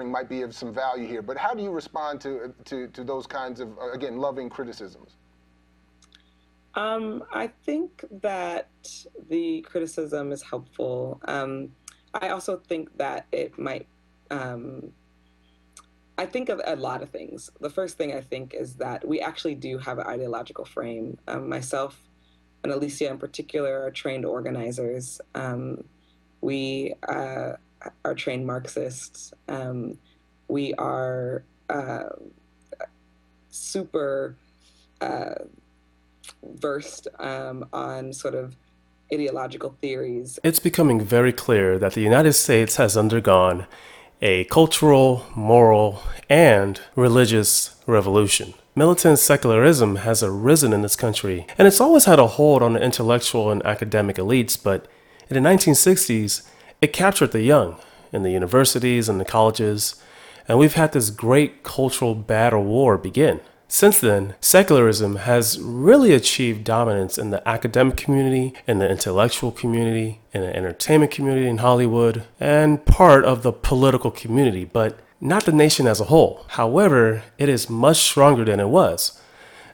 might be of some value here. But how do you respond to to, to those kinds of again loving criticisms? Um, I think that the criticism is helpful. Um, I also think that it might. Um, I think of a lot of things. The first thing I think is that we actually do have an ideological frame. Um, myself and Alicia, in particular, are trained organizers. Um, we uh, are trained Marxists. Um, we are uh, super. Uh, versed um, on sort of ideological theories. It's becoming very clear that the United States has undergone a cultural, moral, and religious revolution. Militant secularism has arisen in this country, and it's always had a hold on the intellectual and academic elites, but in the 1960s, it captured the young in the universities and the colleges, and we've had this great cultural battle war begin. Since then, secularism has really achieved dominance in the academic community, in the intellectual community, in the entertainment community in Hollywood, and part of the political community, but not the nation as a whole. However, it is much stronger than it was.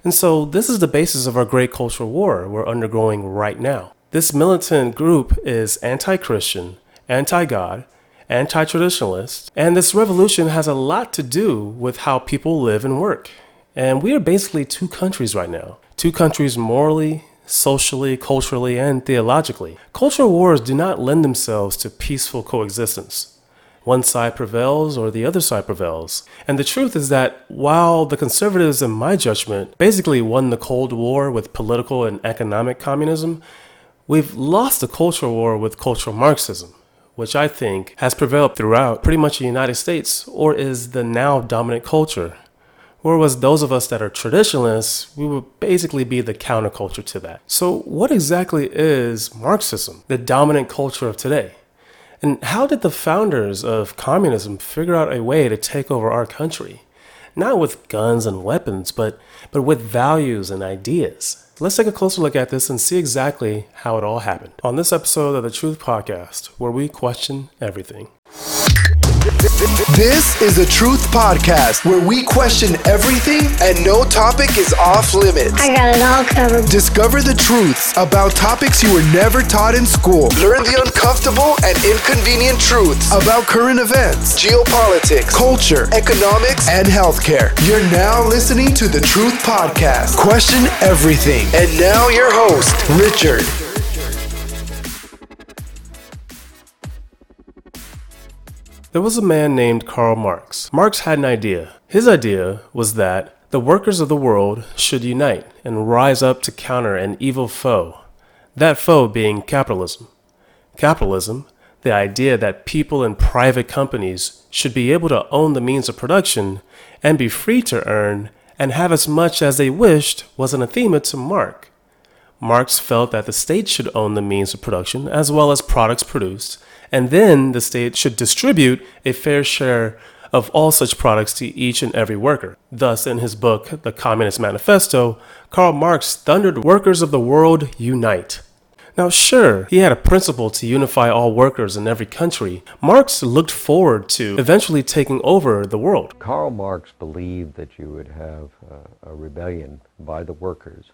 And so, this is the basis of our great cultural war we're undergoing right now. This militant group is anti Christian, anti God, anti traditionalist, and this revolution has a lot to do with how people live and work. And we are basically two countries right now two countries morally, socially, culturally, and theologically. Cultural wars do not lend themselves to peaceful coexistence. One side prevails or the other side prevails. And the truth is that while the conservatives, in my judgment, basically won the Cold War with political and economic communism, we've lost the cultural war with cultural Marxism which I think has prevailed throughout pretty much the United States or is the now dominant culture. Whereas those of us that are traditionalists, we would basically be the counterculture to that. So, what exactly is Marxism, the dominant culture of today? And how did the founders of communism figure out a way to take over our country? Not with guns and weapons, but, but with values and ideas. Let's take a closer look at this and see exactly how it all happened on this episode of the Truth Podcast, where we question everything. This is a truth podcast where we question everything and no topic is off limits. I got it all covered. Discover the truths about topics you were never taught in school. Learn the uncomfortable and inconvenient truths about current events, geopolitics, culture, economics, and healthcare. You're now listening to the Truth Podcast. Question everything. And now your host, Richard. There was a man named Karl Marx. Marx had an idea. His idea was that the workers of the world should unite and rise up to counter an evil foe, that foe being capitalism. Capitalism, the idea that people and private companies should be able to own the means of production and be free to earn and have as much as they wished, was anathema to Marx. Marx felt that the state should own the means of production as well as products produced and then the state should distribute a fair share of all such products to each and every worker. Thus, in his book, The Communist Manifesto, Karl Marx thundered workers of the world unite. Now, sure, he had a principle to unify all workers in every country. Marx looked forward to eventually taking over the world. Karl Marx believed that you would have uh, a rebellion by the workers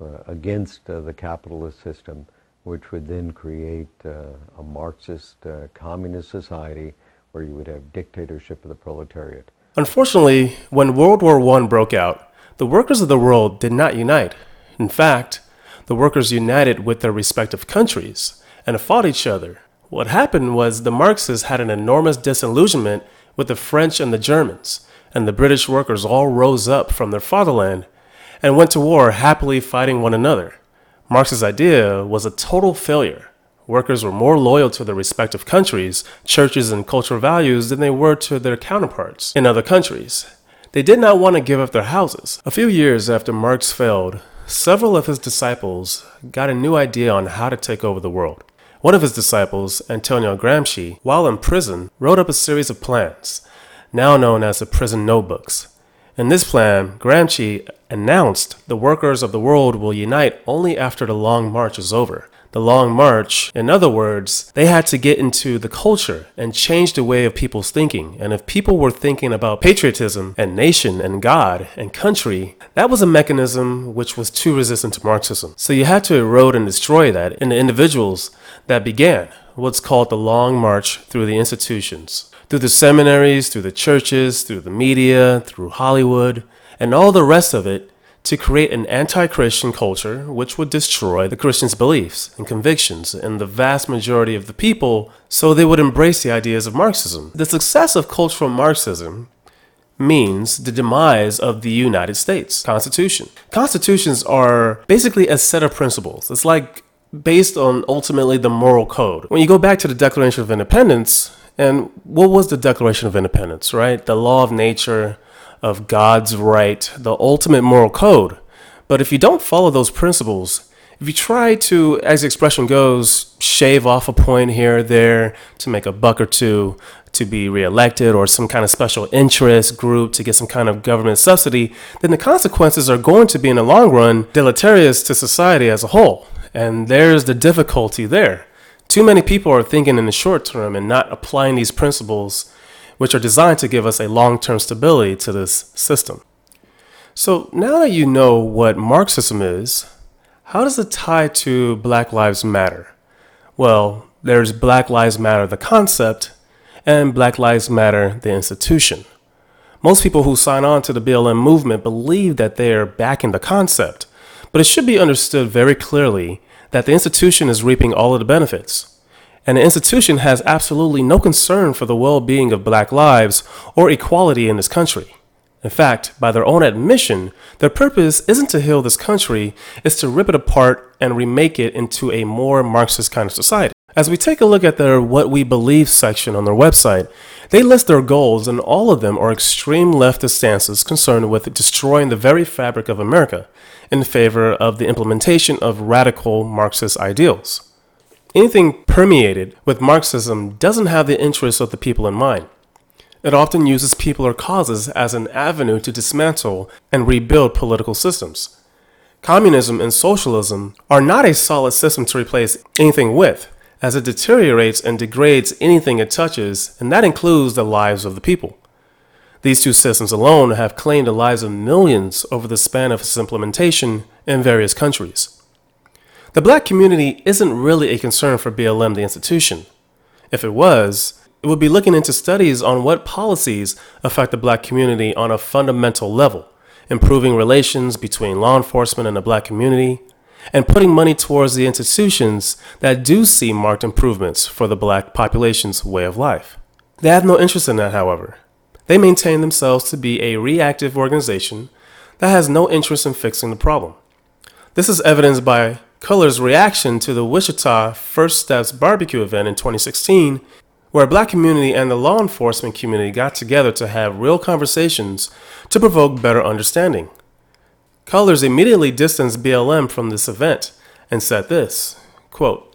uh, against uh, the capitalist system which would then create uh, a Marxist uh, communist society where you would have dictatorship of the proletariat. Unfortunately, when World War I broke out, the workers of the world did not unite. In fact, the workers united with their respective countries and fought each other. What happened was the Marxists had an enormous disillusionment with the French and the Germans, and the British workers all rose up from their fatherland and went to war happily fighting one another. Marx's idea was a total failure. Workers were more loyal to their respective countries, churches, and cultural values than they were to their counterparts in other countries. They did not want to give up their houses. A few years after Marx failed, several of his disciples got a new idea on how to take over the world. One of his disciples, Antonio Gramsci, while in prison, wrote up a series of plans, now known as the prison notebooks. In this plan, Gramsci announced the workers of the world will unite only after the long march is over. the Long March. In other words, they had to get into the culture and change the way of people's thinking. And if people were thinking about patriotism and nation and God and country, that was a mechanism which was too resistant to Marxism. So you had to erode and destroy that in the individuals that began what's called the Long March through the institutions. Through the seminaries, through the churches, through the media, through Hollywood, and all the rest of it, to create an anti Christian culture which would destroy the Christians' beliefs and convictions in the vast majority of the people so they would embrace the ideas of Marxism. The success of cultural Marxism means the demise of the United States Constitution. Constitutions are basically a set of principles. It's like based on ultimately the moral code. When you go back to the Declaration of Independence, and what was the Declaration of Independence, right? The law of nature, of God's right, the ultimate moral code. But if you don't follow those principles, if you try to, as the expression goes, shave off a point here or there to make a buck or two to be reelected or some kind of special interest group to get some kind of government subsidy, then the consequences are going to be in the long run deleterious to society as a whole. And there's the difficulty there. Too many people are thinking in the short term and not applying these principles which are designed to give us a long term stability to this system. So now that you know what Marxism is, how does it tie to Black Lives Matter? Well, there's Black Lives Matter, the concept, and Black Lives Matter, the institution. Most people who sign on to the BLM movement believe that they are backing the concept, but it should be understood very clearly that the institution is reaping all of the benefits and the institution has absolutely no concern for the well being of black lives or equality in this country. In fact, by their own admission, their purpose isn't to heal this country, it's to rip it apart and remake it into a more Marxist kind of society. As we take a look at their What We Believe section on their website, they list their goals, and all of them are extreme leftist stances concerned with destroying the very fabric of America in favor of the implementation of radical Marxist ideals. Anything permeated with Marxism doesn't have the interests of the people in mind. It often uses people or causes as an avenue to dismantle and rebuild political systems. Communism and socialism are not a solid system to replace anything with, as it deteriorates and degrades anything it touches, and that includes the lives of the people. These two systems alone have claimed the lives of millions over the span of its implementation in various countries. The black community isn't really a concern for BLM, the institution. If it was, it would be looking into studies on what policies affect the black community on a fundamental level, improving relations between law enforcement and the black community, and putting money towards the institutions that do see marked improvements for the black population's way of life. They have no interest in that, however. They maintain themselves to be a reactive organization that has no interest in fixing the problem. This is evidenced by Cullors' reaction to the Wichita First Steps barbecue event in 2016, where a black community and the law enforcement community got together to have real conversations to provoke better understanding. Cullors immediately distanced BLM from this event and said this quote,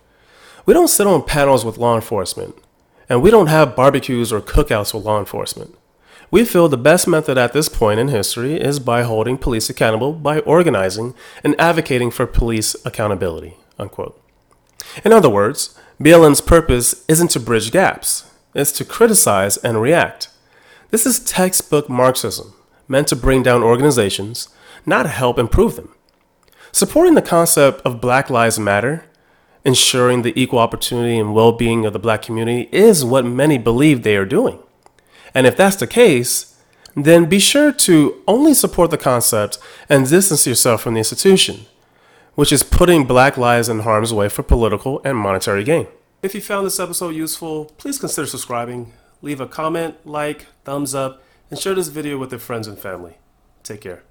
We don't sit on panels with law enforcement, and we don't have barbecues or cookouts with law enforcement. We feel the best method at this point in history is by holding police accountable by organizing and advocating for police accountability. Unquote. In other words, BLM's purpose isn't to bridge gaps, it's to criticize and react. This is textbook Marxism, meant to bring down organizations, not help improve them. Supporting the concept of Black Lives Matter, ensuring the equal opportunity and well being of the black community, is what many believe they are doing. And if that's the case, then be sure to only support the concept and distance yourself from the institution, which is putting black lives in harm's way for political and monetary gain. If you found this episode useful, please consider subscribing, leave a comment, like, thumbs up, and share this video with your friends and family. Take care.